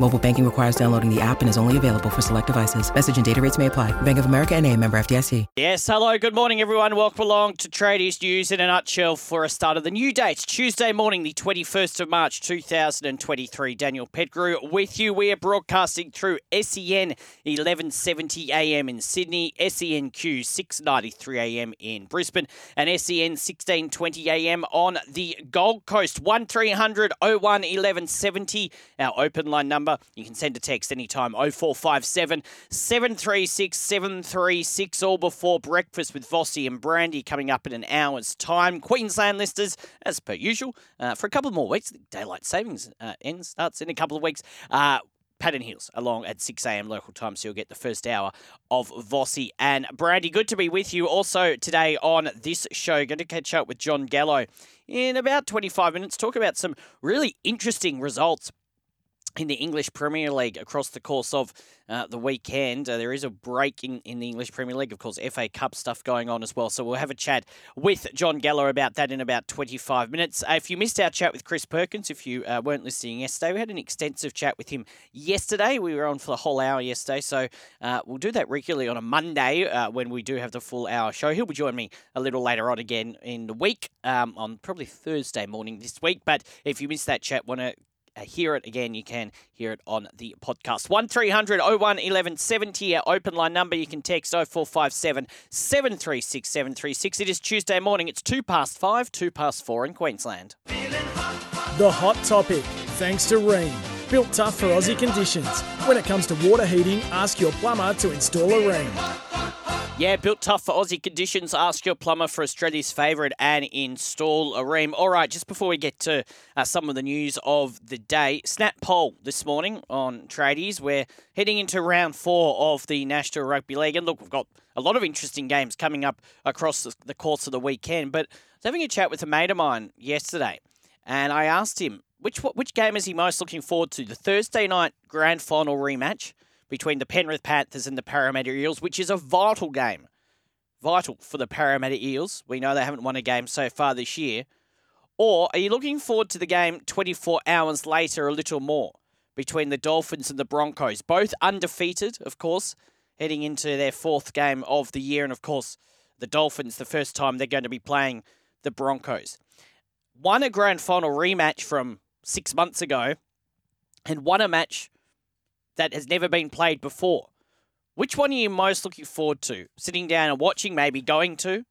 Mobile banking requires downloading the app and is only available for select devices. Message and data rates may apply. Bank of America and a member FDIC. Yes, hello, good morning, everyone. Welcome along to Tradies News in a nutshell for a start of the new dates. Tuesday morning, the 21st of March, 2023. Daniel Pettigrew with you. We are broadcasting through SEN 1170 AM in Sydney, SENQ 693 AM in Brisbane, and SEN 1620 AM on the Gold Coast. 1300 01 1170, our open line number. You can send a text anytime 0457 736 736, all before breakfast with Vossi and Brandy coming up in an hour's time. Queensland listers, as per usual, uh, for a couple more weeks. Daylight savings uh, ends, starts in a couple of weeks. Uh, Pat and Heels along at 6 a.m. local time, so you'll get the first hour of Vossi and Brandy. Good to be with you. Also, today on this show, going to catch up with John Gallo in about 25 minutes, talk about some really interesting results in the English Premier League across the course of uh, the weekend. Uh, there is a break in, in the English Premier League, of course, FA Cup stuff going on as well. So we'll have a chat with John Gallo about that in about 25 minutes. Uh, if you missed our chat with Chris Perkins, if you uh, weren't listening yesterday, we had an extensive chat with him yesterday. We were on for the whole hour yesterday. So uh, we'll do that regularly on a Monday uh, when we do have the full hour show. He'll be joining me a little later on again in the week um, on probably Thursday morning this week. But if you missed that chat, want to Uh, hear it again, you can hear it on the podcast. 1300 01 1170, our open line number. You can text 0457 736 736. It is Tuesday morning. It's 2 past 5, 2 past 4 in Queensland. The hot topic, thanks to Rheem. Built tough for Aussie conditions. When it comes to water heating, ask your plumber to install a Rheem. Yeah, built tough for Aussie conditions. Ask your plumber for Australia's favourite and install a Rheem. All right, just before we get to uh, some of the news of the day, snap poll this morning on tradies. We're heading into round four of the National Rugby League, and look, we've got a lot of interesting games coming up across the, course of the weekend. But I was having a chat with a mate of mine yesterday, and I asked him which which game is he most looking forward to? The Thursday night grand final rematch between the Penrith Panthers and the Parramatta Eels, which is a vital game. Vital for the Parramatta Eels. We know they haven't won a game so far this year. Or are you looking forward to the game 24 hours later, a little more, between the Dolphins and the Broncos? Both undefeated, of course, heading into their fourth game of the year. And of course, the Dolphins, the first time they're going to be playing the Broncos. Won a grand final rematch from six months ago and won a match that has never been played before. Which one are you most looking forward to? Sitting down and watching, maybe going to?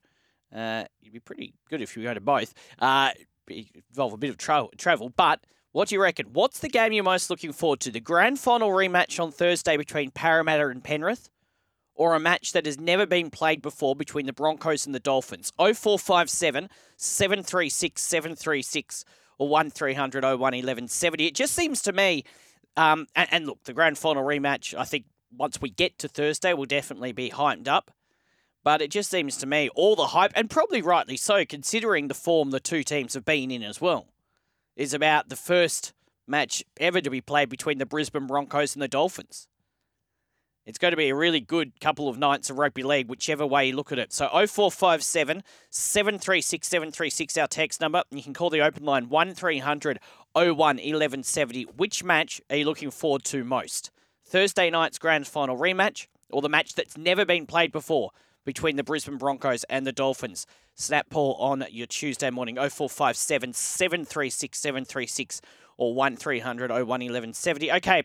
Uh, it'd be pretty good if you go to both. Uh, involve a bit of tra- travel, but what do you reckon? What's the game you're most looking forward to? The grand final rematch on Thursday between Parramatta and Penrith? Or a match that has never been played before between the Broncos and the Dolphins? 0457 736 736 or 1300 01 1170. It just seems to me um, and, and, look, the grand final rematch, I think once we get to Thursday, will definitely be hyped up. But it just seems to me all the hype, and probably rightly so, considering the form the two teams have been in as well, is about the first match ever to be played between the Brisbane Broncos and the Dolphins. It's going to be a really good couple of nights of rugby league, whichever way you look at it. So 0457 736 736, our text number. And you can call the open line 1300 01 1170. Which match are you looking forward to most? Thursday night's grand final rematch or the match that's never been played before between the Brisbane Broncos and the Dolphins? Snap poll on your Tuesday morning 0457 736 736 or 1300 01 1170. Okay.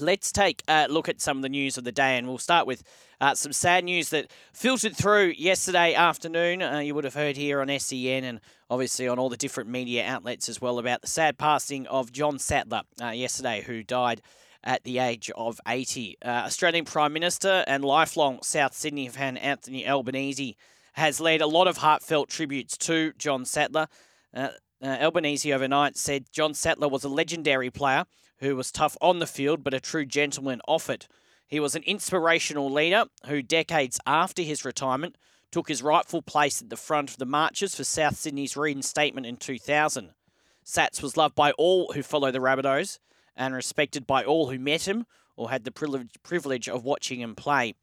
Let's take a look at some of the news of the day, and we'll start with uh, some sad news that filtered through yesterday afternoon. Uh, you would have heard here on SEN and obviously on all the different media outlets as well about the sad passing of John Sattler uh, yesterday, who died at the age of 80. Uh, Australian Prime Minister and lifelong South Sydney fan Anthony Albanese has led a lot of heartfelt tributes to John Sattler. Uh, uh, Albanese overnight said John Sattler was a legendary player who was tough on the field but a true gentleman off it. He was an inspirational leader who, decades after his retirement, took his rightful place at the front of the marches for South Sydney's reinstatement in 2000. Sats was loved by all who follow the Rabbitohs and respected by all who met him or had the privilege of watching him play.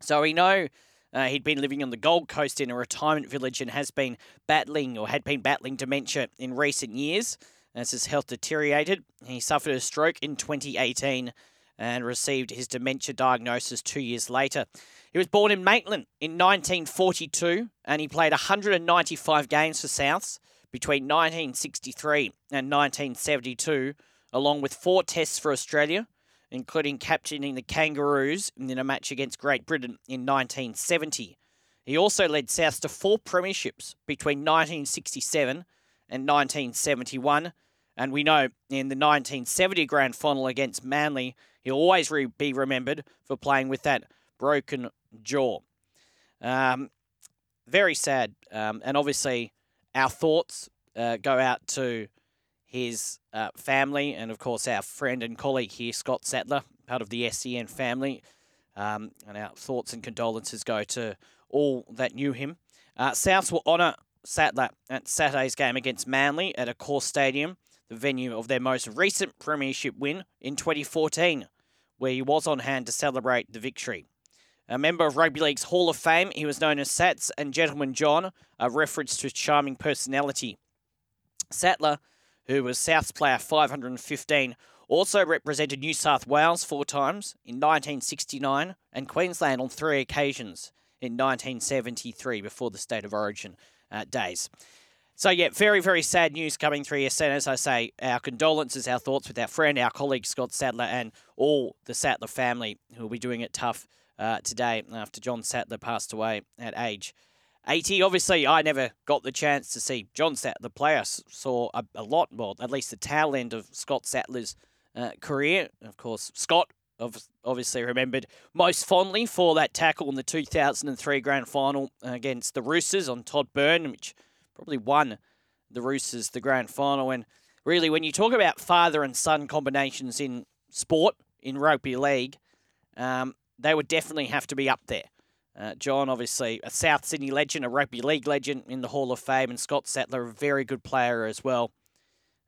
So we know uh, he'd been living on the Gold Coast in a retirement village and has been battling or had been battling dementia in recent years as his health deteriorated. He suffered a stroke in 2018 and received his dementia diagnosis two years later. He was born in Maitland in 1942 and he played 195 games for Souths between 1963 and 1972, along with four tests for Australia including captaining the Kangaroos in a match against Great Britain in 1970. He also led South to four premierships between 1967 and 1971. And we know in the 1970 grand final against Manly, he'll always re- be remembered for playing with that broken jaw. Um, very sad. Um, and obviously, our thoughts uh, go out to his uh, family, and of course our friend and colleague here, Scott Sattler, part of the SEN family. Um, and our thoughts and condolences go to all that knew him. Uh, Souths will honour Sattler at Saturday's game against Manly at Accor Stadium, the venue of their most recent premiership win in 2014, where he was on hand to celebrate the victory. A member of Rugby League's Hall of Fame, he was known as Sats and Gentleman John, a reference to his charming personality. Sattler who was South's player 515, also represented New South Wales four times in 1969 and Queensland on three occasions in 1973 before the State of Origin uh, days. So, yeah, very, very sad news coming through yesterday. As I say, our condolences, our thoughts with our friend, our colleague Scott Sattler, and all the Sattler family who will be doing it tough uh, today after John Sattler passed away at age 80. Obviously, I never got the chance to see John Sattler the player. Saw a, a, lot, well, at least the tail end of Scott Sattler's uh, career. Of course, Scott obviously remembered most fondly for that tackle in the 2003 grand final against the Roosters on Todd Byrne, which probably won the Roosters the grand final. And really, when you talk about father and son combinations in sport, in rugby league, um, they would definitely have to be up there. Uh, John, obviously, a South Sydney legend, a rugby league legend in the Hall of Fame, and Scott Sattler, a very good player as well.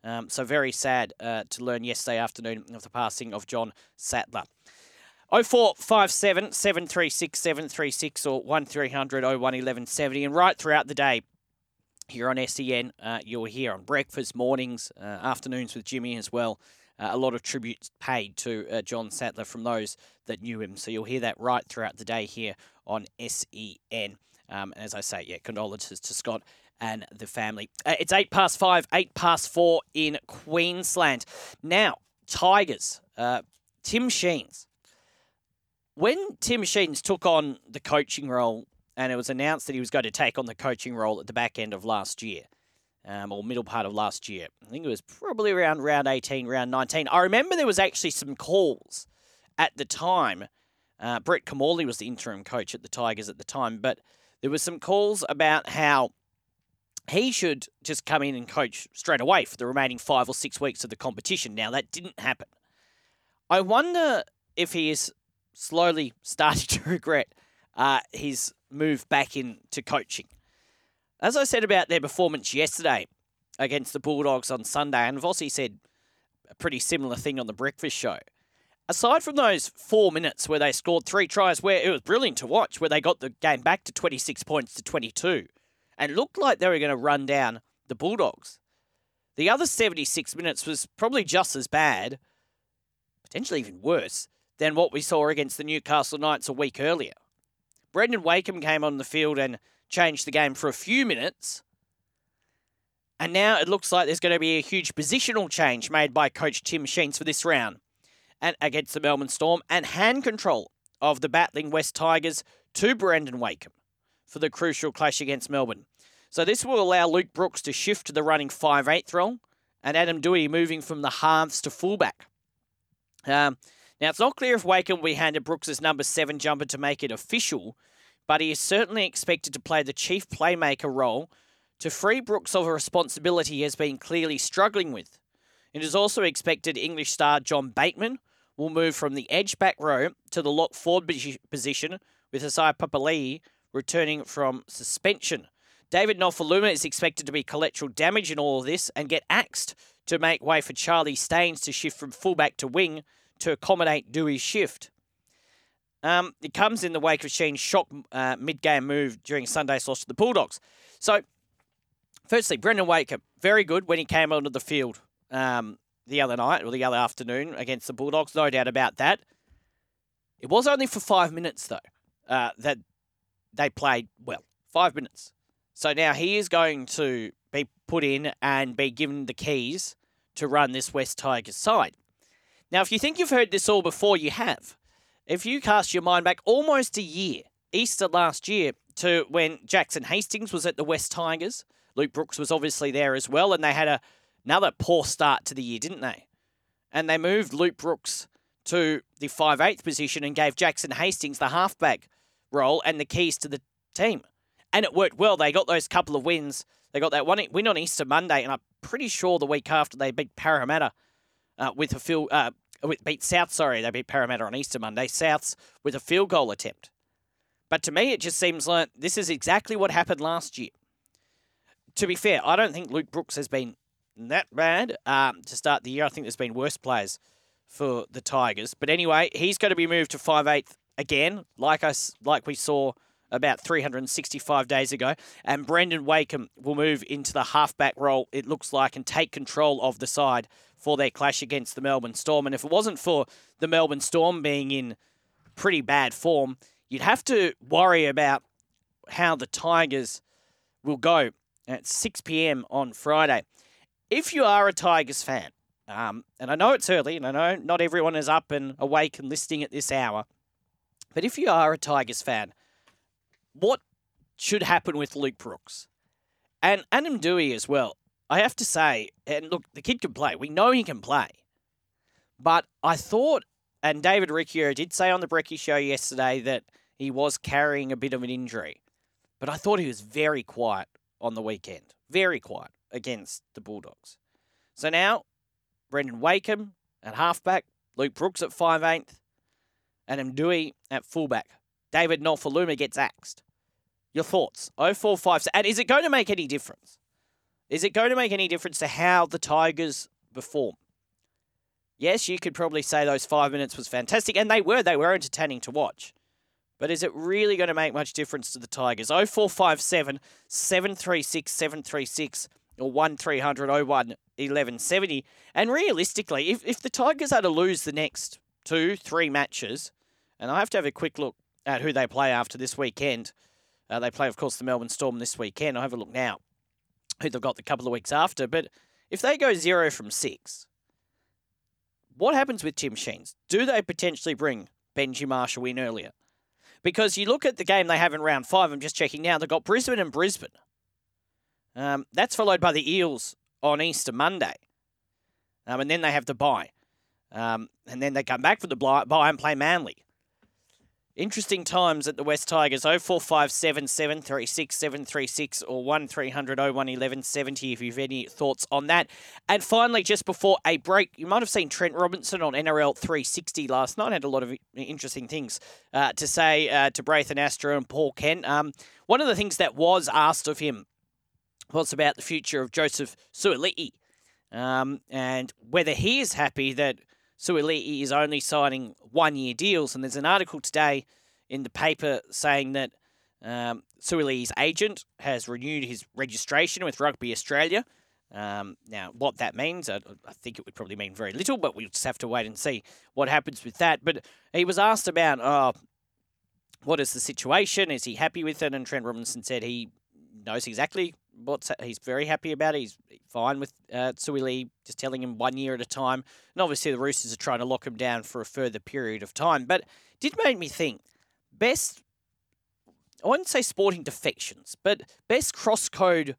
Um, so very sad uh, to learn yesterday afternoon of the passing of John Sattler. 0457 736 736 or 1300 01 1170. And right throughout the day here on SEN, uh, you'll hear on breakfast, mornings, uh, afternoons with Jimmy as well. Uh, a lot of tributes paid to uh, John Sattler from those that knew him. So you'll hear that right throughout the day here on SEN. Um, as I say, yeah, condolences to Scott and the family. Uh, it's eight past five, eight past four in Queensland. Now, Tigers, uh, Tim Sheens. When Tim Sheens took on the coaching role, and it was announced that he was going to take on the coaching role at the back end of last year, um, or middle part of last year, I think it was probably around round 18, round 19. I remember there was actually some calls at the time uh, Brett Kimmorley was the interim coach at the Tigers at the time, but there was some calls about how he should just come in and coach straight away for the remaining five or six weeks of the competition. Now, that didn't happen. I wonder if he is slowly starting to regret uh, his move back into coaching. As I said about their performance yesterday against the Bulldogs on Sunday, and Vossi said a pretty similar thing on the breakfast show aside from those four minutes where they scored three tries, where it was brilliant to watch, where they got the game back to 26 points to 22 and looked like they were going to run down the Bulldogs. The other 76 minutes was probably just as bad, potentially even worse, than what we saw against the Newcastle Knights a week earlier. Brandon Wakeham came on the field and changed the game for a few minutes. And now it looks like there's going to be a huge positional change made by coach Tim Sheens for this round and against the Melbourne Storm and hand control of the battling West Tigers to Brendan Wakeham for the crucial clash against Melbourne. So this will allow Luke Brooks to shift to the running 5'8 role and Adam Doueihi moving from the halves to fullback. Um, now, it's not clear if Wakeham will be handed Brooks' number 7 jumper to make it official, but he is certainly expected to play the chief playmaker role to free Brooks of a responsibility he has been clearly struggling with. It is also expected English star John Bateman will move from the edge back row to the lock forward position with Isaiah Papali'i returning from suspension. David Nofoaluma is expected to be collateral damage in all of this and get axed to make way for Charlie Staines to shift from fullback to wing to accommodate Doueihi's shift. Um, it comes in the wake of Sheen's shock uh, mid-game move during Sunday's loss to the Bulldogs. So, firstly, Brandon Wakeham, very good when he came onto the field um, the other night or the other afternoon against the Bulldogs, no doubt about that. It was only for five minutes, though, uh, that they played well. Five minutes. So now he is going to be put in and be given the keys to run this West Tigers side. Now, if you think you've heard this all before, you have. If you cast your mind back almost a year, Easter last year, to when Jackson Hastings was at the West Tigers, Luke Brooks was obviously there as well, and they had a, another poor start to the year, didn't they? And they moved Luke Brooks to the 5'8 position and gave Jackson Hastings the halfback role and the keys to the team. And it worked well. They got those couple of wins. They got that one win on Easter Monday, and I'm pretty sure the week after they beat Parramatta uh, with a field, uh, beat South. Sorry, they beat Parramatta on Easter Monday. Souths with a field goal attempt. But to me, it just seems like this is exactly what happened last year. To be fair, I don't think Luke Brooks has been that bad um, to start the year. I think there's been worse players for the Tigers. But anyway, he's going to be moved to 5'8 again, like us, like we saw about 365 days ago. And Brendan Wakeham will move into the halfback role, it looks like, and take control of the side for their clash against the Melbourne Storm. And if it wasn't for the Melbourne Storm being in pretty bad form, you'd have to worry about how the Tigers will go at 6 p.m. on Friday. If you are a Tigers fan, um, and I know it's early, and I know not everyone is up and awake and listening at this hour, but if you are a Tigers fan, what should happen with Luke Brooks and Adam Doueihi as well? I have to say, and look, the kid can play. We know he can play. But I thought, and David Riccio did say on the Brecky show yesterday that he was carrying a bit of an injury. But I thought he was very quiet on the weekend. Very quiet against the Bulldogs. So now, Brendan Wakeham at halfback, Luke Brooks at 5'8", and Doueihi at fullback. David Nofoaluma gets axed. Your thoughts? 0456. And is it going to make any difference? Is it going to make any difference to how the Tigers perform? Yes, you could probably say those five minutes was fantastic, and they were. They were entertaining to watch. But is it really going to make much difference to the Tigers? 0457 736 736 or 1300 01 1170. And realistically, if, if the Tigers are to lose the next two, three matches, and I have to have a quick look at who they play after this weekend uh, they play, of course, the Melbourne Storm this weekend. I'll have a look now who they've got the couple of weeks after. But if they go zero from six, what happens with Tim Sheens? Do they potentially bring Benji Marshall in earlier? Because you look at the game they have in round five, I'm just checking now, they've got Brisbane and Brisbane. Um, that's followed by the Eels on Easter Monday. Um, and then they have the bye. Um, and then they come back for the bye and play Manly. Interesting times at the West Tigers 0457 736 736 or 1300 01 1170 if you've any thoughts on that. And finally, just before a break, you might have seen Trent Robinson on NRL 360 last night. Had a lot of interesting things uh, to say uh, to Braith Anasta and Paul Kent. Um, one of the things that was asked of him was about the future of Joseph Suaalii um, and whether he is happy that Suaalii is only signing one year deals. And there's an article today in the paper saying that um, Suaalii's agent has renewed his registration with Rugby Australia. Um, now, what that means, I, I, think it would probably mean very little, but we'll just have to wait and see what happens with that. But he was asked about, oh, what is the situation? Is he happy with it? And Trent Robinson said he knows exactly what's he's very happy about it. He's fine with uh, Suaalii just telling him one year at a time. And obviously the Roosters are trying to lock him down for a further period of time. But did make me think best. I wouldn't say sporting defections, but best cross code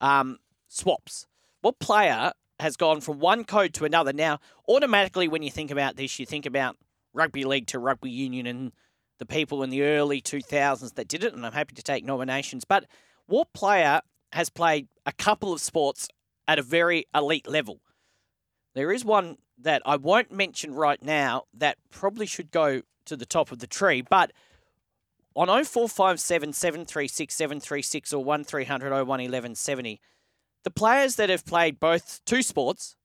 um, swaps. What player has gone from one code to another? Now, automatically, when you think about this, you think about rugby league to rugby union and the people in the early 2000s that did it, and I'm happy to take nominations. But what player has played a couple of sports at a very elite level? There is one that I won't mention right now that probably should go to the top of the tree, but on 0457 736 736 or 1300 01 1170, the players that have played both two sports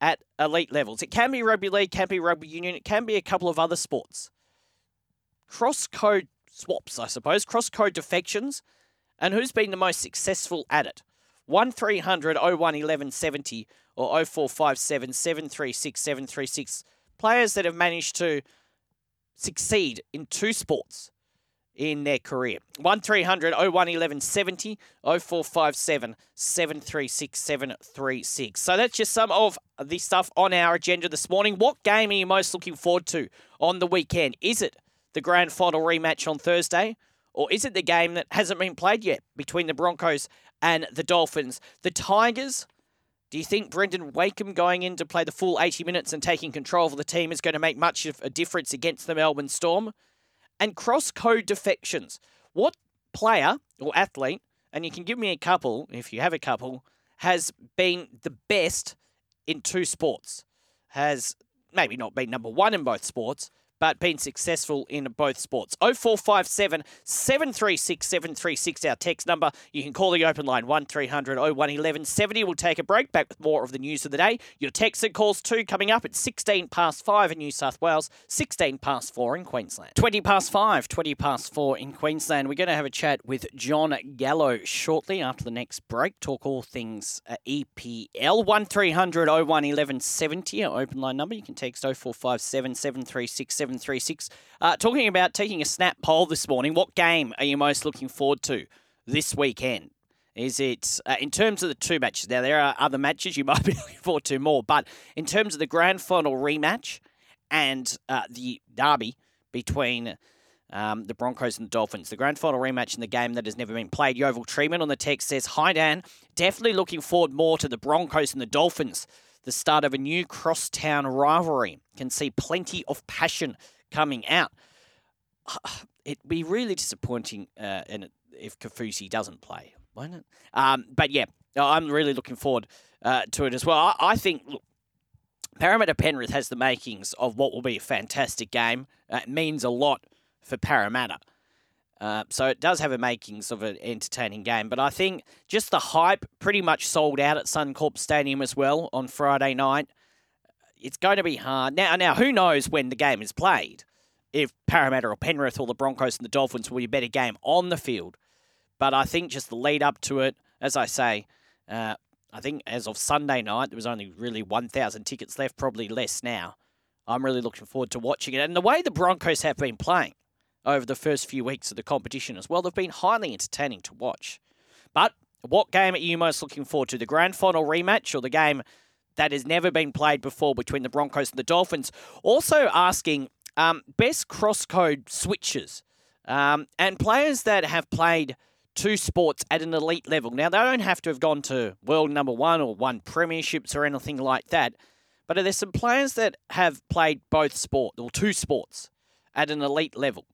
at elite levels, it can be rugby league, can be rugby union, it can be a couple of other sports. Cross code swaps, I suppose, cross code defections, and who's been the most successful at it? 1300 01 1170 or 0457 736 736. Players that have managed to succeed in two sports in their career. 1300 01 1170 0457 736 736. So that's just some of the stuff on our agenda this morning. What game are you most looking forward to on the weekend? Is it the grand final rematch on Thursday? Or is it the game that hasn't been played yet between the Broncos and the Dolphins? The Tigers, do you think Brendan Wakeham going in to play the full 80 minutes and taking control of the team is going to make much of a difference against the Melbourne Storm? And cross code defections. What player or athlete, and you can give me a couple if you have a couple, has been the best in two sports? Has maybe not been number one in both sports, but been successful in both sports. 0457 736 736, our text number. You can call the open line 1300 01 1170. We'll take a break. Back with more of the news of the day. Your text and calls too coming up at 16 past 5 in New South Wales, 16 past 4 in Queensland. 20 past 5, 20 past 4 in Queensland. We're going to have a chat with John Gallo shortly after the next break. Talk all things uh, EPL. 1300 01 1170, our open line number. You can text 0457 736 736. Uh, talking about taking a snap poll this morning, what game are you most looking forward to this weekend? Is it uh, in terms of the two matches? Now there are other matches you might be looking forward to more, but in terms of the grand final rematch and uh, the derby between um, the Broncos and the Dolphins, the grand final rematch in the game that has never been played. Yeovil Treatment on the text says, "Hi Dan, definitely looking forward more to the Broncos and the Dolphins." The start of a new crosstown rivalry can see plenty of passion coming out. It'd be really disappointing uh, if Kaufusi doesn't play, won't it? Um, but yeah, I'm really looking forward uh, to it as well. I, I think look, Parramatta Penrith has the makings of what will be a fantastic game. Uh, it means a lot for Parramatta. Uh, so it does have a makings of an entertaining game, but I think just the hype pretty much sold out at Suncorp Stadium as well on Friday night. It's going to be hard now. Now, who knows when the game is played? If Parramatta or Penrith or the Broncos and the Dolphins will be a better game on the field, but I think just the lead up to it, as I say, uh, I think as of Sunday night there was only really 1,000 tickets left, probably less now. I'm really looking forward to watching it, and the way the Broncos have been playing over the first few weeks of the competition as well. They've been highly entertaining to watch. But what game are you most looking forward to? The grand final rematch or the game that has never been played before between the Broncos and the Dolphins? Also asking um, best cross code switches um, and players that have played two sports at an elite level. Now, they don't have to have gone to world number one or won premierships or anything like that. But are there some players that have played both sport or two sports at an elite level?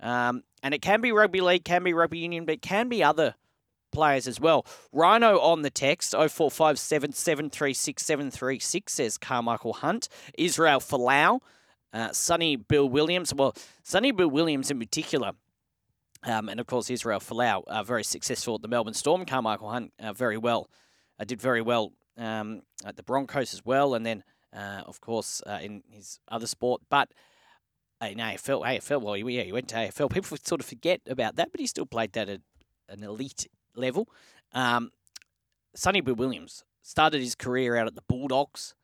Um, and it can be rugby league, can be rugby union, but it can be other players as well. Rhino on the text 0457 736 736 says Carmichael Hunt. Israel Folau. Uh, Sonny Bill Williams. Well, Sonny Bill Williams in particular. Um, and of course, Israel Folau, uh, very successful at the Melbourne Storm. Carmichael Hunt, uh, very well, uh, did very well um, at the Broncos as well. And then, uh, of course, uh, in his other sport. But in AFL, AFL, well, yeah, he went to AFL. People sort of forget about that, but he still played that at an elite level. Um, Sonny Bill Williams started his career out at the Bulldogs.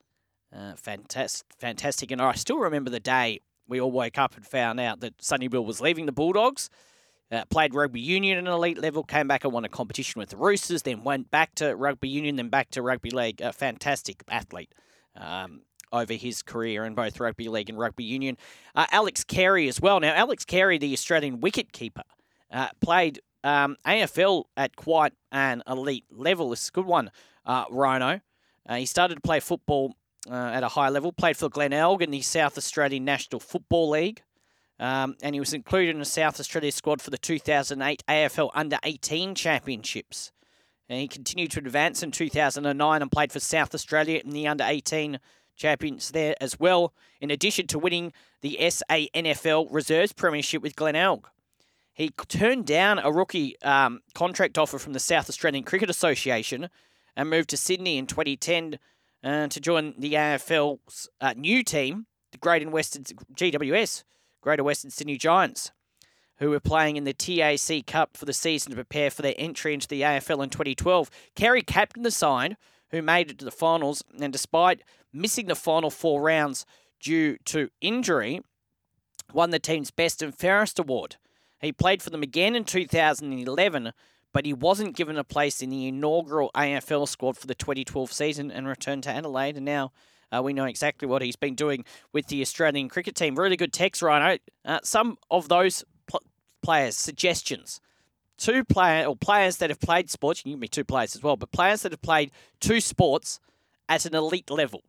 Uh, fantastic, fantastic. And I still remember the day we all woke up and found out that Sonny Bill was leaving the Bulldogs. Uh, played rugby union at an elite level, came back and won a competition with the Roosters, then went back to rugby union, then back to rugby league. A fantastic athlete. Um, over his career in both rugby league and rugby union. Uh, Alex Carey as well. Now, Alex Carey, the Australian wicket keeper, uh, played um, AFL at quite an elite level. This is a good one, uh, Rhino. Uh, he started to play football uh, at a high level, played for Glenelg in the South Australian National Football League. Um, and he was included in the South Australia squad for the 2008 AFL Under 18 Championships. And he continued to advance in 2009 and played for South Australia in the Under 18 champions there as well, in addition to winning the SANFL Reserves Premiership with Glenelg. He turned down a rookie um, contract offer from the South Australian Cricket Association and moved to Sydney in 2010 uh, to join the AFL's uh, new team, the Greater Western GWS, Greater Western Sydney Giants, who were playing in the TAC Cup for the season to prepare for their entry into the AFL in 2012. Carey captained the side, who made it to the finals, and despite missing the final four rounds due to injury, won the team's Best and Fairest award. He played for them again in 2011, but he wasn't given a place in the inaugural AFL squad for the 2012 season and returned to Adelaide. And now uh, we know exactly what he's been doing with the Australian cricket team. Really good text, Rhino. Uh, some of those pl- players' suggestions. Two player or players that have played sports. You can give me two players as well, but players that have played two sports at an elite level.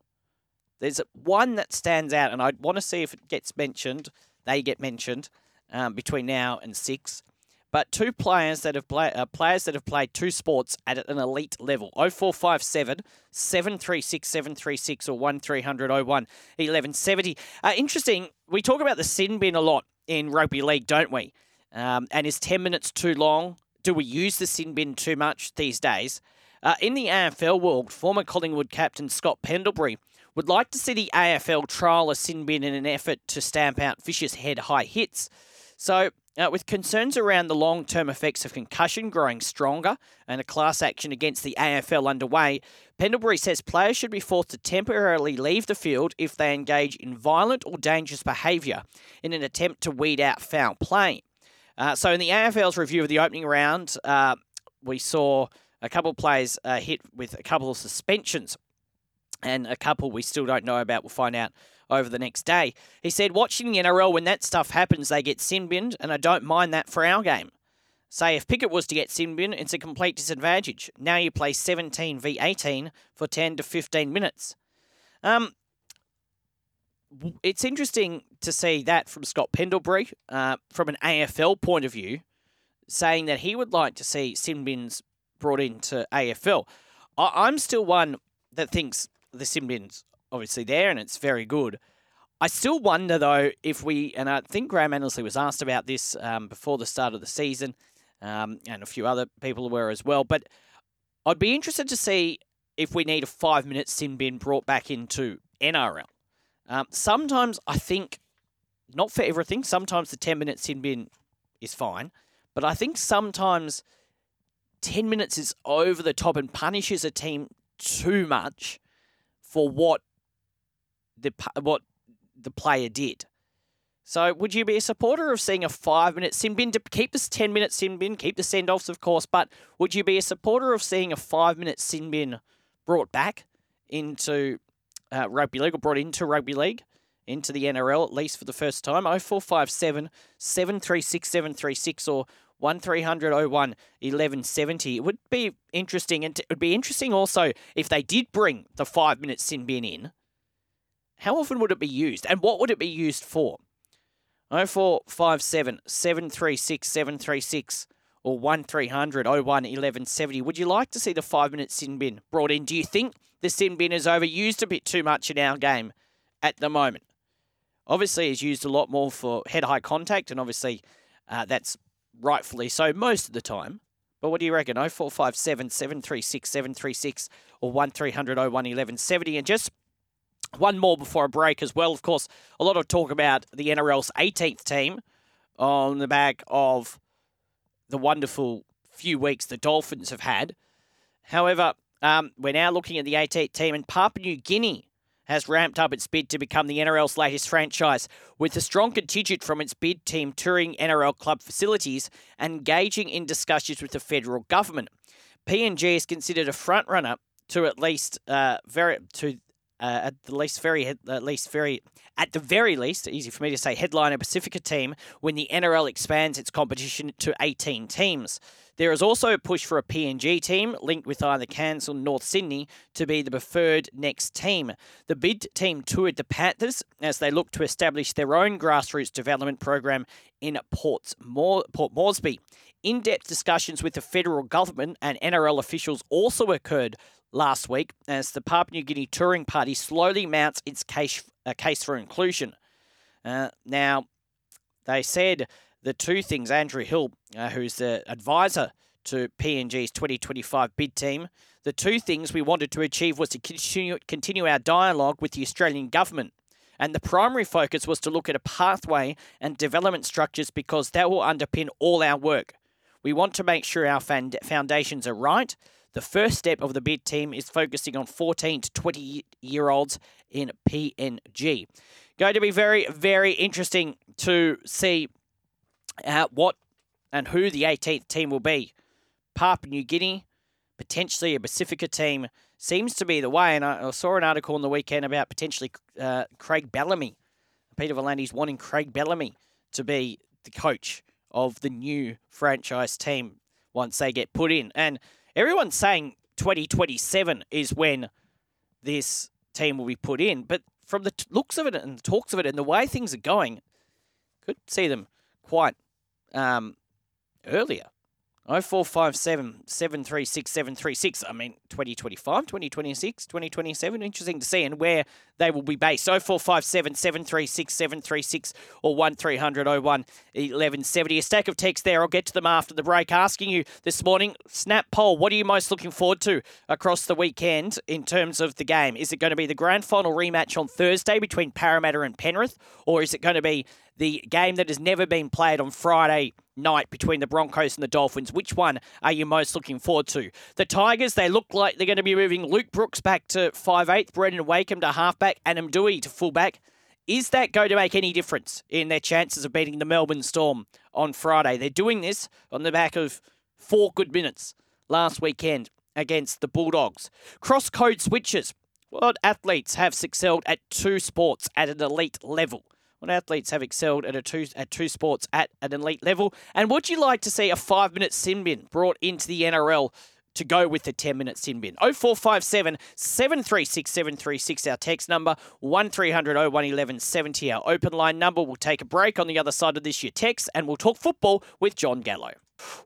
There's one that stands out, and I want to see if it gets mentioned. They get mentioned um, between now and six. But two players that have play, uh, players that have played two sports at an elite level. 0457 736 736 or 1300 01 1170. Uh, interesting, we talk about the sin bin a lot in rugby league, don't we? Um, and is 10 minutes too long? Do we use the sin bin too much these days? Uh, in the AFL world, former Collingwood captain Scott Pendlebury would like to see the AFL trial a sin bin in an effort to stamp out vicious head high hits. So, uh, with concerns around the long term effects of concussion growing stronger and a class action against the AFL underway, Pendlebury says players should be forced to temporarily leave the field if they engage in violent or dangerous behaviour in an attempt to weed out foul play. Uh, so, in the AFL's review of the opening round, uh, we saw a couple of players uh, hit with a couple of suspensions, and a couple we still don't know about. We'll find out over the next day. He said, Watching the NRL, when that stuff happens, they get sin binned, and I don't mind that for our game. Say, if Pickett was to get sin binned, it's a complete disadvantage. Now you play 17 v 18 for 10 to 15 minutes. Um, it's interesting to see that from Scott Pendlebury, uh, from an AFL point of view, saying that he would like to see sin bins brought into AFL. I- am still one that thinks the sin bins obviously there and it's very good. I still wonder though if we, and I think Graham Annesley was asked about this um, before the start of the season, um, and a few other people were as well. But I'd be interested to see if we need a five minute sin bin brought back into NRL. Um, sometimes I think, not for everything, sometimes the 10 minute sin bin is fine, but I think sometimes 10 minutes is over the top and punishes a team too much for what the what the player did. So, would you be a supporter of seeing a five minute sin bin to keep this 10 minute sin bin, keep the send offs, of course, but would you be a supporter of seeing a five minute sin bin brought back into uh, rugby league or brought into rugby league, into the NRL at least for the first time? 0457 736 736 or 1300 01 1170. It would be interesting, and it would be interesting also if they did bring the five minute sin bin in. How often would it be used, and what would it be used for? 0457 736 736 or 1300 01 1170. Would you like to see the five minute sin bin brought in? Do you think the sin bin is overused a bit too much in our game at the moment? Obviously, it's used a lot more for head high contact, and obviously, uh, that's rightfully so most of the time. But what do you reckon? 0457 736 736 or 1300 01 1170. And just one more before a break as well. Of course, a lot of talk about the NRL's 18th team on the back of the wonderful few weeks the Dolphins have had. However, um, we're now looking at the 18th team, and Papua New Guinea has ramped up its bid to become the NRL's latest franchise, with a strong contingent from its bid team touring NRL club facilities and engaging in discussions with the federal government. PNG is considered a frontrunner to at least uh, very to uh, at the least very at least very at the very least easy for me to say headliner Pacifica team when the NRL expands its competition to 18 teams. There is also a push for a PNG team linked with either Cairns or North Sydney to be the preferred next team. The bid team toured the Panthers as they look to establish their own grassroots development program in Port Moresby. In depth discussions with the federal government and NRL officials also occurred last week as the Papua New Guinea Touring Party slowly mounts its case, uh, case for inclusion. Uh, now, they said the two things Andrew Hill, uh, who's the advisor to PNG's 2025 bid team, the two things we wanted to achieve was to continue, continue our dialogue with the Australian government. And the primary focus was to look at a pathway and development structures because that will underpin all our work. We want to make sure our foundations are right. The first step of the bid team is focusing on 14 to 20 year olds in PNG. Going to be very, very interesting to see uh, what and who the 18th team will be. Papua New Guinea, potentially a Pacifica team, seems to be the way. And I, saw an article on the weekend about potentially uh, Craig Bellamy. Peter V'landys wanting Craig Bellamy to be the coach of the new franchise team once they get put in. And everyone's saying 2027 is when this team will be put in. But from the looks of it and the talks of it and the way things are going, could see them quite um, earlier. 0457 736 736. I mean, 2025, 2026, 2027. Interesting to see and where they will be based. 0457 736 736 or 1300 01 1170. A stack of text there. I'll get to them after the break. Asking you this morning, snap poll, what are you most looking forward to across the weekend in terms of the game? Is it going to be the grand final rematch on Thursday between Parramatta and Penrith, or is it going to be the game that has never been played on Friday night between the Broncos and the Dolphins. Which one are you most looking forward to? The Tigers, they look like they're going to be moving Luke Brooks back to 5'8", Brendan Wakeham to halfback, and Doueihi to fullback. Is that going to make any difference in their chances of beating the Melbourne Storm on Friday? They're doing this on the back of four good minutes last weekend against the Bulldogs. Cross code switches. What athletes have excelled at two sports at an elite level? What athletes have excelled at two at two sports at an elite level? And would you like to see a five minute sin bin brought into the NRL to go with the 10 minute sin bin. 0457 736 736, our text number, 1300 01 1170, our open line number. We'll take a break on the other side of this year text and we'll talk football with John Gallo.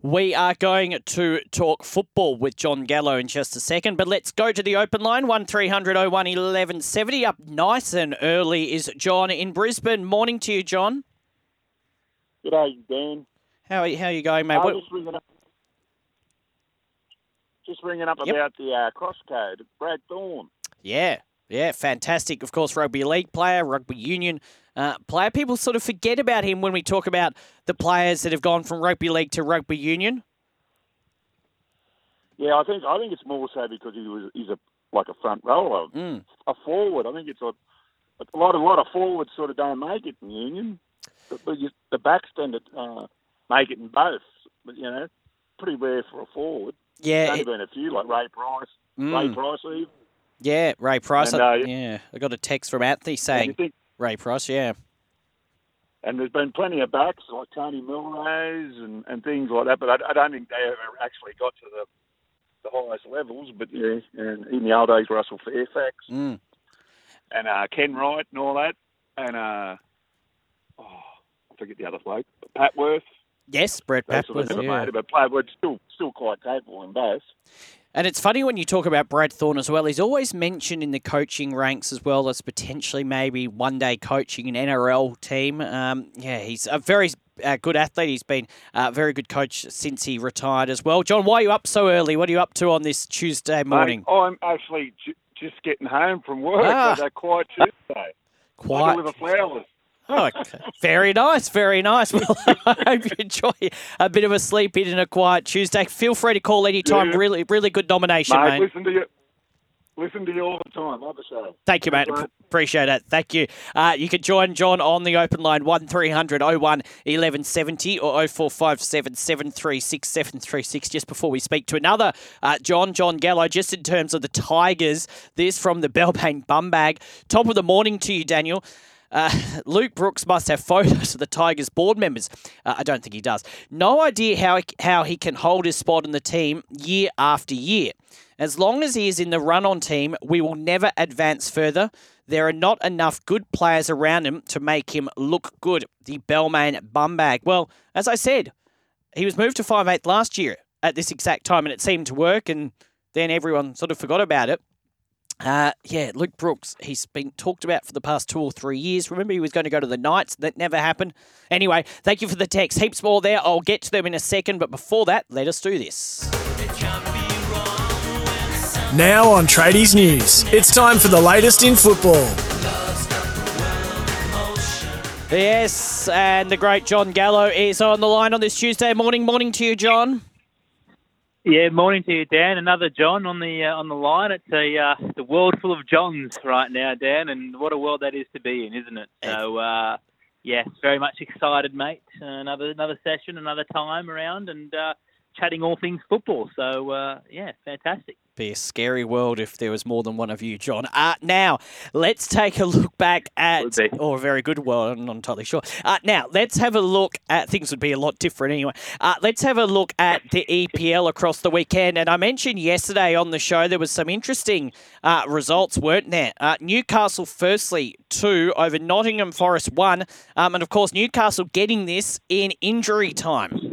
We are going to talk football with John Gallo in just a second, but let's go to the open line 1300 01 1170. Up nice and early is John in Brisbane. Morning to you, John. G'day, Dan. How, are you, how are you going, mate? I just ringing up, just ringing up yep. about the uh, crosscode, Brad Thorn. Yeah, yeah, fantastic. Of course, rugby league player, rugby union uh, player. People sort of forget about him when we talk about the players that have gone from rugby league to rugby union. Yeah, I think I think it's more so because he was he's a like a front rower, mm. a forward. I think it's a, a lot a lot of forwards sort of don't make it in union, but, but you, the backs tend to uh, make it in both. But you know, pretty rare for a forward. Yeah, There's only it, been a few like Ray Price, mm. Ray Price even. Yeah, Ray Price. And, uh, yeah, I got a text from Anthony saying think, Ray Price, yeah. And there's been plenty of backs like Tony Melrose and, and things like that, but I, I don't think they ever actually got to the the highest levels. But yeah, and in the old days, Russell Fairfax mm. and uh, Ken Wright and all that, and uh, oh, I forget the other bloke, Papworth. Yes, Brett Papworth. Sort of yeah. but Papworth's still still quite capable in both. And it's funny when you talk about Brad Thorn as well. He's always mentioned in the coaching ranks as well as potentially maybe one day coaching an NRL team. Um, yeah, he's a very uh, good athlete. He's been a very good coach since he retired as well. John, why are you up so early? What are you up to on this Tuesday morning? Mate, I'm actually j- just getting home from work. Ah. a quiet Tuesday. Quiet. with the flowers. Oh, very nice, very nice. Well, I hope you enjoy a bit of a sleep in and a quiet Tuesday. Feel free to call anytime. Yeah. Really, really good nomination, mate. mate. Listen to you. Listen to you all the time. Love the show. Thank you, mate. Appreciate it. Thank you. Uh, you can join John on the open line 1300 01 1170 or 0457 736 736 just before we speak to another uh, John, John Gallo, just in terms of the Tigers. This from the Balmain bum bag. Top of the morning to you, Daniel. Uh, Luke Brooks must have photos of the Tigers board members. Uh, I don't think he does. No idea how he, how he can hold his spot in the team year after year. As long as he is in the run on team, we will never advance further. There are not enough good players around him to make him look good. The Balmain bumbag. Well, as I said, he was moved to 5'8 last year at this exact time and it seemed to work and then everyone sort of forgot about it. Uh, yeah, Luke Brooks, he's been talked about for the past two or three years. Remember, he was going to go to the Knights. That never happened. Anyway, thank you for the text. Heaps more there. I'll get to them in a second. But before that, let us do this. Now on Tradies News, it's time for the latest in football. Yes, and the great John Gallo is on the line on this Tuesday morning. Morning to you, John. Yeah, morning to you, Dan. Another John on the uh, on the line. It's a uh, the world full of Johns right now, Dan, and what a world that is to be in, isn't it? So, uh, yes, very much excited, mate. another another session, another time around, and uh, chatting all things football. So, uh, yeah, fantastic be a scary world if there was more than one of you, John. Uh, now, let's take a look back at, or a very good world, I'm not entirely sure. Uh, now, let's have a look at, things would be a lot different anyway. Uh, let's have a look at the EPL across the weekend. And I mentioned yesterday on the show there was some interesting uh, results, weren't there? Uh, Newcastle, firstly, two over Nottingham Forest, one. Um, and of course, Newcastle getting this in injury time.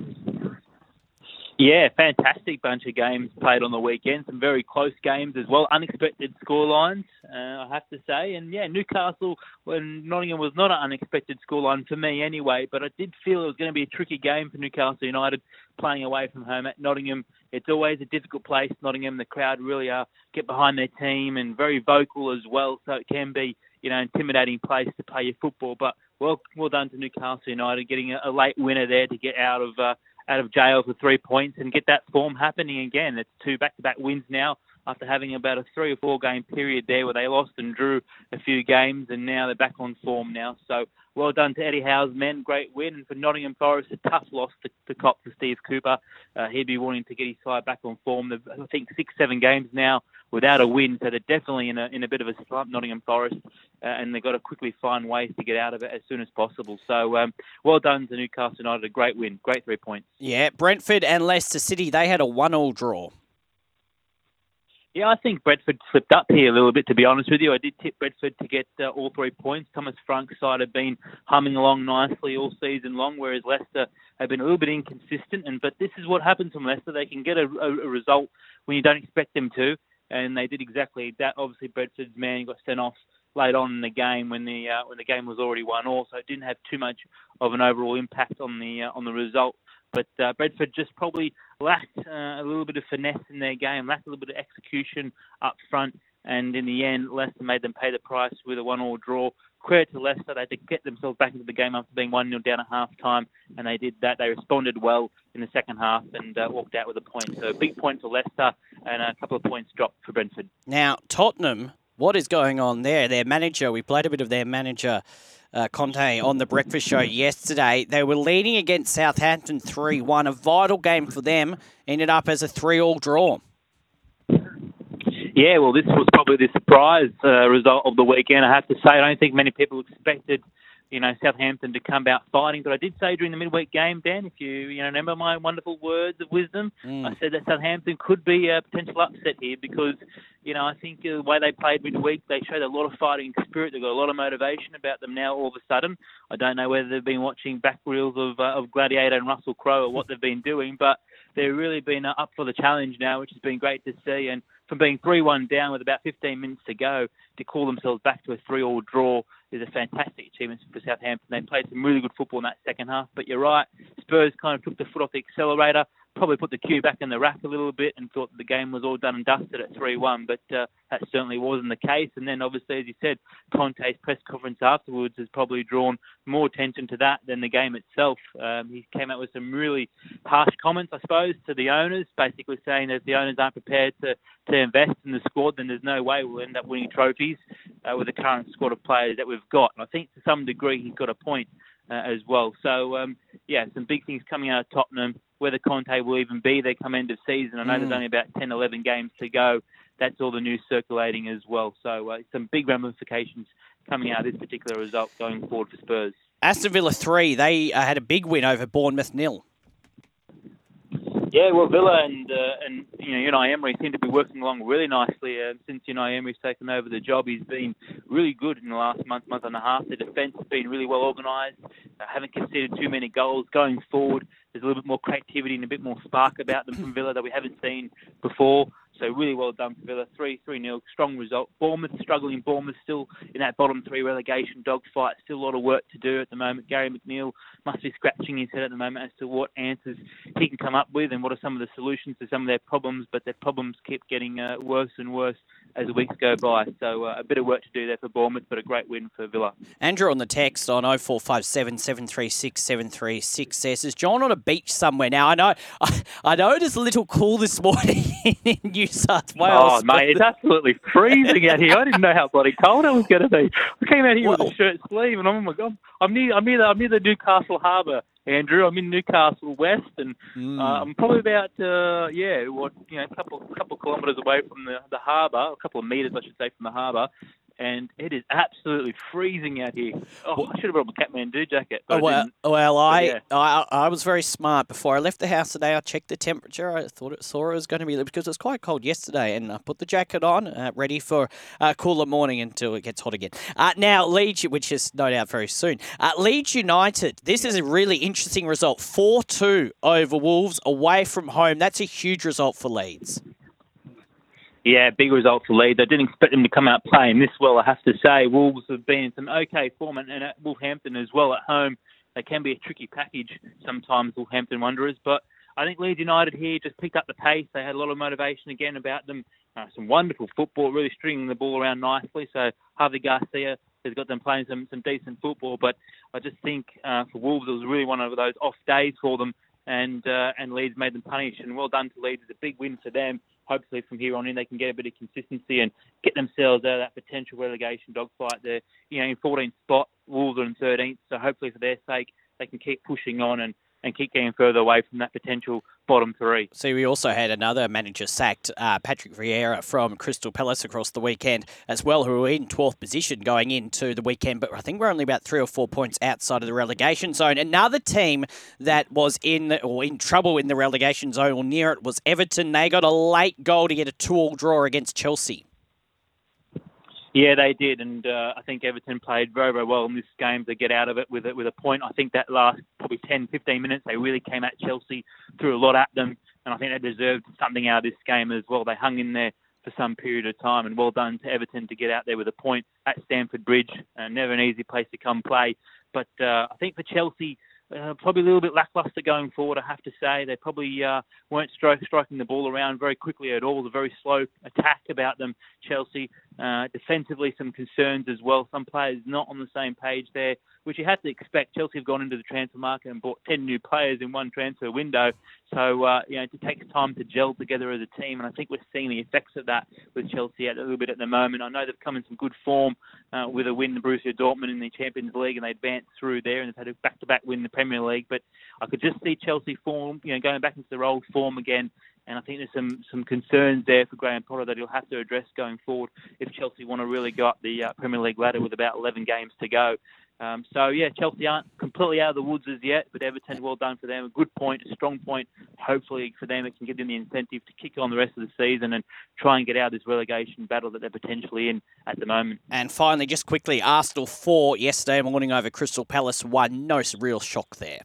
Yeah, fantastic bunch of games played on the weekend. Some very close games as well. Unexpected scorelines, uh, I have to say. And yeah, Newcastle when Nottingham was not an unexpected scoreline for me anyway. But I did feel it was going to be a tricky game for Newcastle United playing away from home at Nottingham. It's always a difficult place. Nottingham, the crowd really are get behind their team and very vocal as well. So it can be you know intimidating place to play your football. But well, well done to Newcastle United getting a, a late winner there to get out of. Uh, out of jail for three points and get that form happening again. It's two back-to-back wins now after having about a three or four game period there where they lost and drew a few games, and now they're back on form now. So well done to Eddie Howe's men, great win, and for Nottingham Forest, a tough loss to, to cop for Steve Cooper. Uh, he'd be wanting to get his side back on form. They've, I think six, seven games now without a win, so they're definitely in a in a bit of a slump, Nottingham Forest, uh, and they've got to quickly find ways to get out of it as soon as possible. So um, well done to Newcastle United, a great win, great three points. Yeah, Brentford and Leicester City, they had a one-all draw. Yeah, I think Brentford slipped up here a little bit, to be honest with you. I did tip Brentford to get uh, all three points. Thomas Frank's side have been humming along nicely all season long, whereas Leicester have been a little bit inconsistent. And But this is what happens from Leicester. They can get a, a, a result when you don't expect them to, and they did exactly that. Obviously, Brentford's man got sent off late on in the game when the uh, when the game was already won. Also, it didn't have too much of an overall impact on the uh, on the result. But uh, Brentford just probably lacked uh, a little bit of finesse in their game, lacked a little bit of execution up front, and in the end, Leicester made them pay the price with a one-all draw. Credit to Leicester, they had to get themselves back into the game after being 1 0 down at half time, and they did that. They responded well in the second half and uh, walked out with a point. So, big point for Leicester, and a couple of points dropped for Brentford. Now, Tottenham, what is going on there? Their manager, we played a bit of their manager uh, Conte on the breakfast show yesterday. They were leading against Southampton 3 1. A vital game for them ended up as a 3 all draw. Yeah, well, this was probably the surprise uh, result of the weekend. I have to say, I don't think many people expected you know, Southampton to come out fighting. But I did say during the midweek game, Dan, if you you know remember my wonderful words of wisdom, mm. I said that Southampton could be a potential upset here because you know I think the way they played midweek, they showed a lot of fighting spirit. They've got a lot of motivation about them now. All of a sudden, I don't know whether they've been watching back reels of uh, of Gladiator and Russell Crowe or what they've been doing, but they've really been uh, up for the challenge now, which has been great to see. And from being 3-1 down with about 15 minutes to go to call themselves back to a 3-all draw is a fantastic achievement for Southampton. They played some really good football in that second half. But you're right, Spurs kind of took the foot off the accelerator probably put the cue back in the rack a little bit and thought the game was all done and dusted at 3-1, but uh, that certainly wasn't the case. And then, obviously, as you said, Conte's press conference afterwards has probably drawn more attention to that than the game itself. Um, he came out with some really harsh comments, I suppose, to the owners, basically saying that if the owners aren't prepared to, to invest in the squad, then there's no way we'll end up winning trophies uh, with the current squad of players that we've got. And I think to some degree he's got a point as well. So, um, yeah, some big things coming out of Tottenham. Whether Conte will even be there come end of season. I know mm. there's only about 10, 11 games to go. That's all the news circulating as well. So, uh, some big ramifications coming out of this particular result going forward for Spurs. Aston Villa 3, they uh, had a big win over Bournemouth nil. Yeah, well, Villa and uh, and you know Unai Emery seem to be working along really nicely uh, since Unai Emery's taken over the job. He's been really good in the last month, month and a half. The defence has been really well organised. Uh, haven't conceded too many goals going forward. There's a little bit more creativity and a bit more spark about them from Villa that we haven't seen before. So really well done for Villa. 3 3 0, strong result. Bournemouth struggling. Bournemouth still in that bottom three relegation dogfight. Still a lot of work to do at the moment. Gary McNeil must be scratching his head at the moment as to what answers he can come up with and what are some of the solutions to some of their problems. But their problems keep getting uh, worse and worse as the weeks go by. So uh, a bit of work to do there for Bournemouth, but a great win for Villa. Andrew on the text on 0457 736 736 says, Is John on a beach somewhere? Now, I know I, I know it is a little cool this morning in New South Wales. Oh, mate, it's absolutely freezing out here. I didn't know how bloody cold it was going to be. I came out here well, with a shirt sleeve, and I'm, oh my God, I'm near, I'm near, the, I'm near the Newcastle Harbour Andrew. I'm in Newcastle West, and mm. uh, I'm probably about uh, yeah, what you know, a couple couple of kilometres away from the the harbour, a couple of metres, I should say, from the harbour and it is absolutely freezing out here. Oh, I should have brought my Kathmandu jacket. Oh, well, well, I, yeah. I I was very smart. Before I left the house today, I checked the temperature. I thought it saw it was going to be because it was quite cold yesterday, and I put the jacket on, uh, ready for a cooler morning until it gets hot again. Uh, now Leeds, which is no doubt very soon. Uh, Leeds United. This is a really interesting result. Four two over Wolves away from home. That's a huge result for Leeds. Yeah, big result for Leeds. I didn't expect them to come out playing this well, I have to say. Wolves have been in some okay form, and at Wolverhampton as well at home. They can be a tricky package sometimes, Wolverhampton Wanderers, but I think Leeds United here just picked up the pace. They had a lot of motivation again about them. Uh, some wonderful football, really stringing the ball around nicely. So Javi Gracia has got them playing some, some decent football. But I just think uh, for Wolves, it was really one of those off days for them, and uh, and Leeds made them punish. And well done to Leeds. It's a big win for them hopefully from here on in they can get a bit of consistency and get themselves out of that potential relegation dogfight. They're you know in 14th spot, Wolves are in 13th, so hopefully for their sake they can keep pushing on and and keep getting further away from that potential bottom three. See, we also had another manager sacked, uh, Patrick Vieira from Crystal Palace across the weekend as well, who were in 12th position going into the weekend, but I think we're only about three or four points outside of the relegation zone. Another team that was in or in trouble in the relegation zone or near it was Everton. They got a late goal to get a two-all draw against Chelsea. Yeah, they did, and uh, I think Everton played very, very well in this game to get out of it with a, with a point. I think that last probably 10, 15 minutes, they really came at Chelsea, threw a lot at them, and I think they deserved something out of this game as well. They hung in there for some period of time, and well done to Everton to get out there with a point at Stamford Bridge. Uh, never an easy place to come play, but uh, I think for Chelsea, uh, probably a little bit lackluster going forward, I have to say. They probably uh, weren't stri- striking the ball around very quickly at all. A very slow attack about them, Chelsea. Uh, defensively, some concerns as well. Some players not on the same page there which you had to expect. Chelsea have gone into the transfer market and bought 10 new players in one transfer window. So, uh, you know, it takes time to gel together as a team, and I think we're seeing the effects of that with Chelsea a little bit at the moment. I know they've come in some good form uh, with a win Borussia Dortmund in the Champions League, and they advanced through there, and they've had a back-to-back win in the Premier League. But I could just see Chelsea form, you know, going back into their old form again. And I think there's some, some concerns there for Graham Potter that he'll have to address going forward if Chelsea want to really go up the uh, Premier League ladder with about 11 games to go. Um, so yeah, Chelsea aren't completely out of the woods as yet, but Everton, well done for them. A good point, a strong point. Hopefully for them, it can give them the incentive to kick on the rest of the season and try and get out of this relegation battle that they're potentially in at the moment. And finally, just quickly, Arsenal four yesterday morning over Crystal Palace one. No real shock there.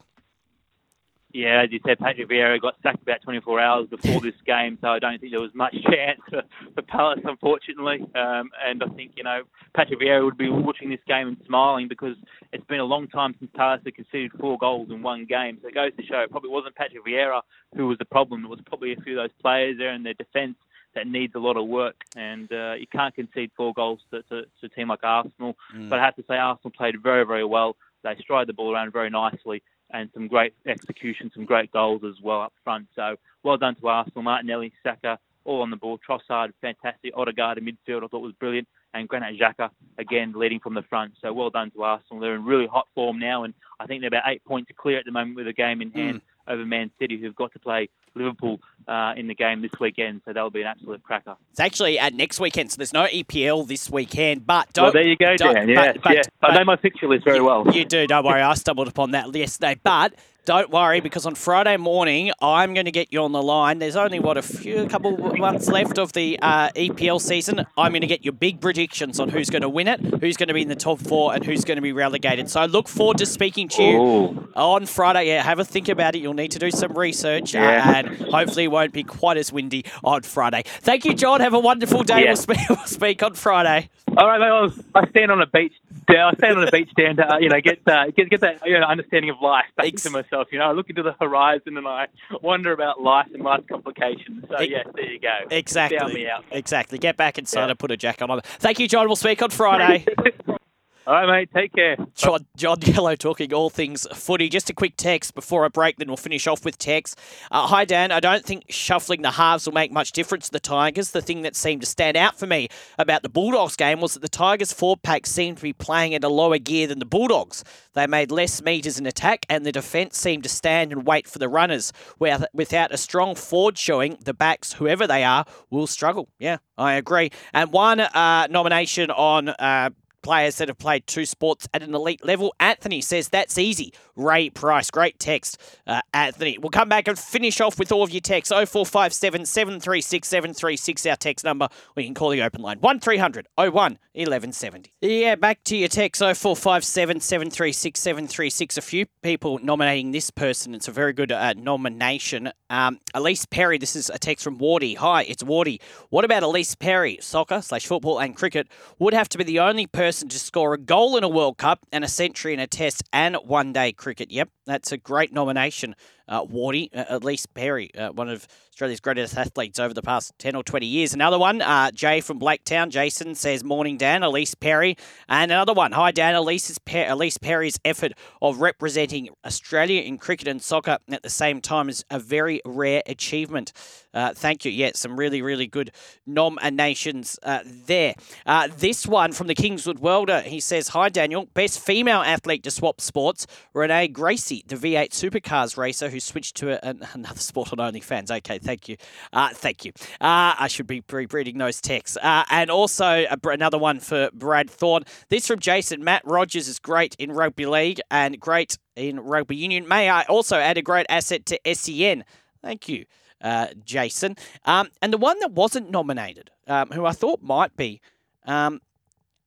Yeah, as you said, Patrick Vieira got sacked about 24 hours before this game, so I don't think there was much chance for, for Palace, unfortunately. Um, and I think, you know, Patrick Vieira would be watching this game and smiling because it's been a long time since Palace had conceded four goals in one game. So it goes to show it probably wasn't Patrick Vieira who was the problem. It was probably a few of those players there in their defence that needs a lot of work. And uh, you can't concede four goals to, to, to a team like Arsenal. Mm. But I have to say, Arsenal played very, very well. They stride the ball around very nicely and some great execution, some great goals as well up front. So well done to Arsenal. Martinelli, Saka, all on the ball. Trossard, fantastic. Odegaard in midfield, I thought was brilliant. And Granit Xhaka, again, leading from the front. So well done to Arsenal. They're in really hot form now, and I think they're about eight points clear at the moment with a game in hand. Mm over Man City, who've got to play Liverpool uh, in the game this weekend. So that'll be an absolute cracker. It's actually at next weekend, so there's no EPL this weekend. But don't. Well, there you go, Dan. Yeah, but, but, yeah. But, I know my fixture list very you, well. You do. Don't worry. I stumbled upon that yesterday. But Don't worry, because on Friday morning I'm going to get you on the line. There's only what a few, a couple months left of the uh, EPL season. I'm going to get your big predictions on who's going to win it, who's going to be in the top four, and who's going to be relegated. So I look forward to speaking to you Ooh. on Friday. Yeah, have a think about it. You'll need to do some research, Yeah. and hopefully it won't be quite as windy on Friday. Thank you, John. Have a wonderful day. Yeah. We'll, speak, we'll speak on Friday. All right, mate. I stand on a beach. I stand on a beach stand uh, you know, get uh, get get that you know, understanding of life back Ex- to myself. You know, I look into the horizon and I wonder about life and life complications. So Ex- yes, there you go. Exactly. Down me out. Exactly. Get back inside Yeah. and put a jacket on. Thank you, John. We'll speak on Friday. All right, mate. Take care. John, John Gallo talking all things footy. Just a quick text before I break, then we'll finish off with text. Uh, hi, Dan. I don't think shuffling the halves will make much difference to the Tigers. The thing that seemed to stand out for me about the Bulldogs game was that the Tigers' four pack seemed to be playing at a lower gear than the Bulldogs. They made less meters in attack, and the defence seemed to stand and wait for the runners. Without a strong forward showing, the backs, whoever they are, will struggle. Yeah, I agree. And one uh, nomination on. Uh, players that have played two sports at an elite level. Anthony says that's easy. Ray Price, great text, uh, Anthony. We'll come back and finish off with all of your texts. 0457 736 736, our text number, you can call the open line 1300 01 1170. Yeah, back to your text 0457 736 736. A few people nominating this person. It's a very good uh, nomination. Um, Elise Perry, this is a text from Wardy. Hi, it's Wardy. What about Elise Perry? Soccer slash football and cricket would have to be the only person to score a goal in a World Cup and a century in a Test and one day cricket. Yep, that's a great nomination. Uh, Wardy, uh, Elise Perry, uh, one of Australia's greatest athletes over the past 10 or 20 years. Another one, uh, Jay from Blacktown. Jason says, Morning, Dan. Elise Perry. And another one, Hi, Dan. Elise's per- Elise Perry's effort of representing Australia in cricket and soccer at the same time is a very rare achievement. Uh, thank you. Yeah, some really, really good nominations uh, there. Uh, this one from the Kingswood Welder. He says, Hi, Daniel. Best female athlete to swap sports, Renee Gracie, the V8 supercars racer who switched to a, an- another sport on OnlyFans. Okay, thank you. Uh, thank you. Uh, I should be pre reading those texts. Uh, and also a, another one for Brad Thorne. This from Jason. Matt Rogers is great in rugby league and great in rugby union. May I also add a great asset to SEN? Thank you, uh, Jason. Um, and the one that wasn't nominated, um, who I thought might be, um,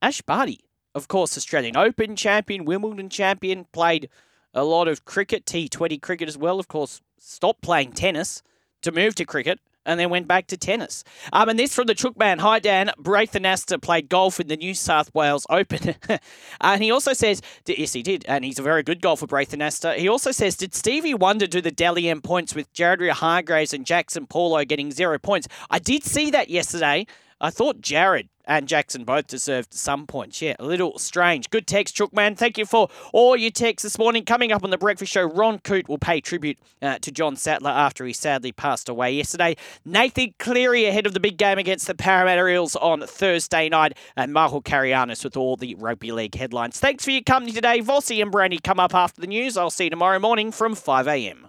Ash Barty. Of course, Australian Open champion, Wimbledon champion, played a lot of cricket, T20 cricket as well. Of course, stopped playing tennis to move to cricket and then went back to tennis. Um, and this from the Chookman. Hi, Dan. Braith Anasta played golf in the New South Wales Open. and he also says, yes, he did. And he's a very good golfer, Braith Anasta. He also says, did Stevie Wonder do the Dally M points with Jared Hargreaves and Jackson Paulo getting zero points? I did see that yesterday. I thought Jared and Jackson both deserved some points. Yeah, a little strange. Good text, Chookman. Thank you for all your texts this morning. Coming up on the breakfast show, Ron Coote will pay tribute uh, to John Sattler after he sadly passed away yesterday. Nathan Cleary ahead of the big game against the Parramatta Eels on Thursday night, and Michael Carayannis with all the rugby league headlines. Thanks for your company today. Vossi and Brandy come up after the news. I'll see you tomorrow morning from 5 a.m.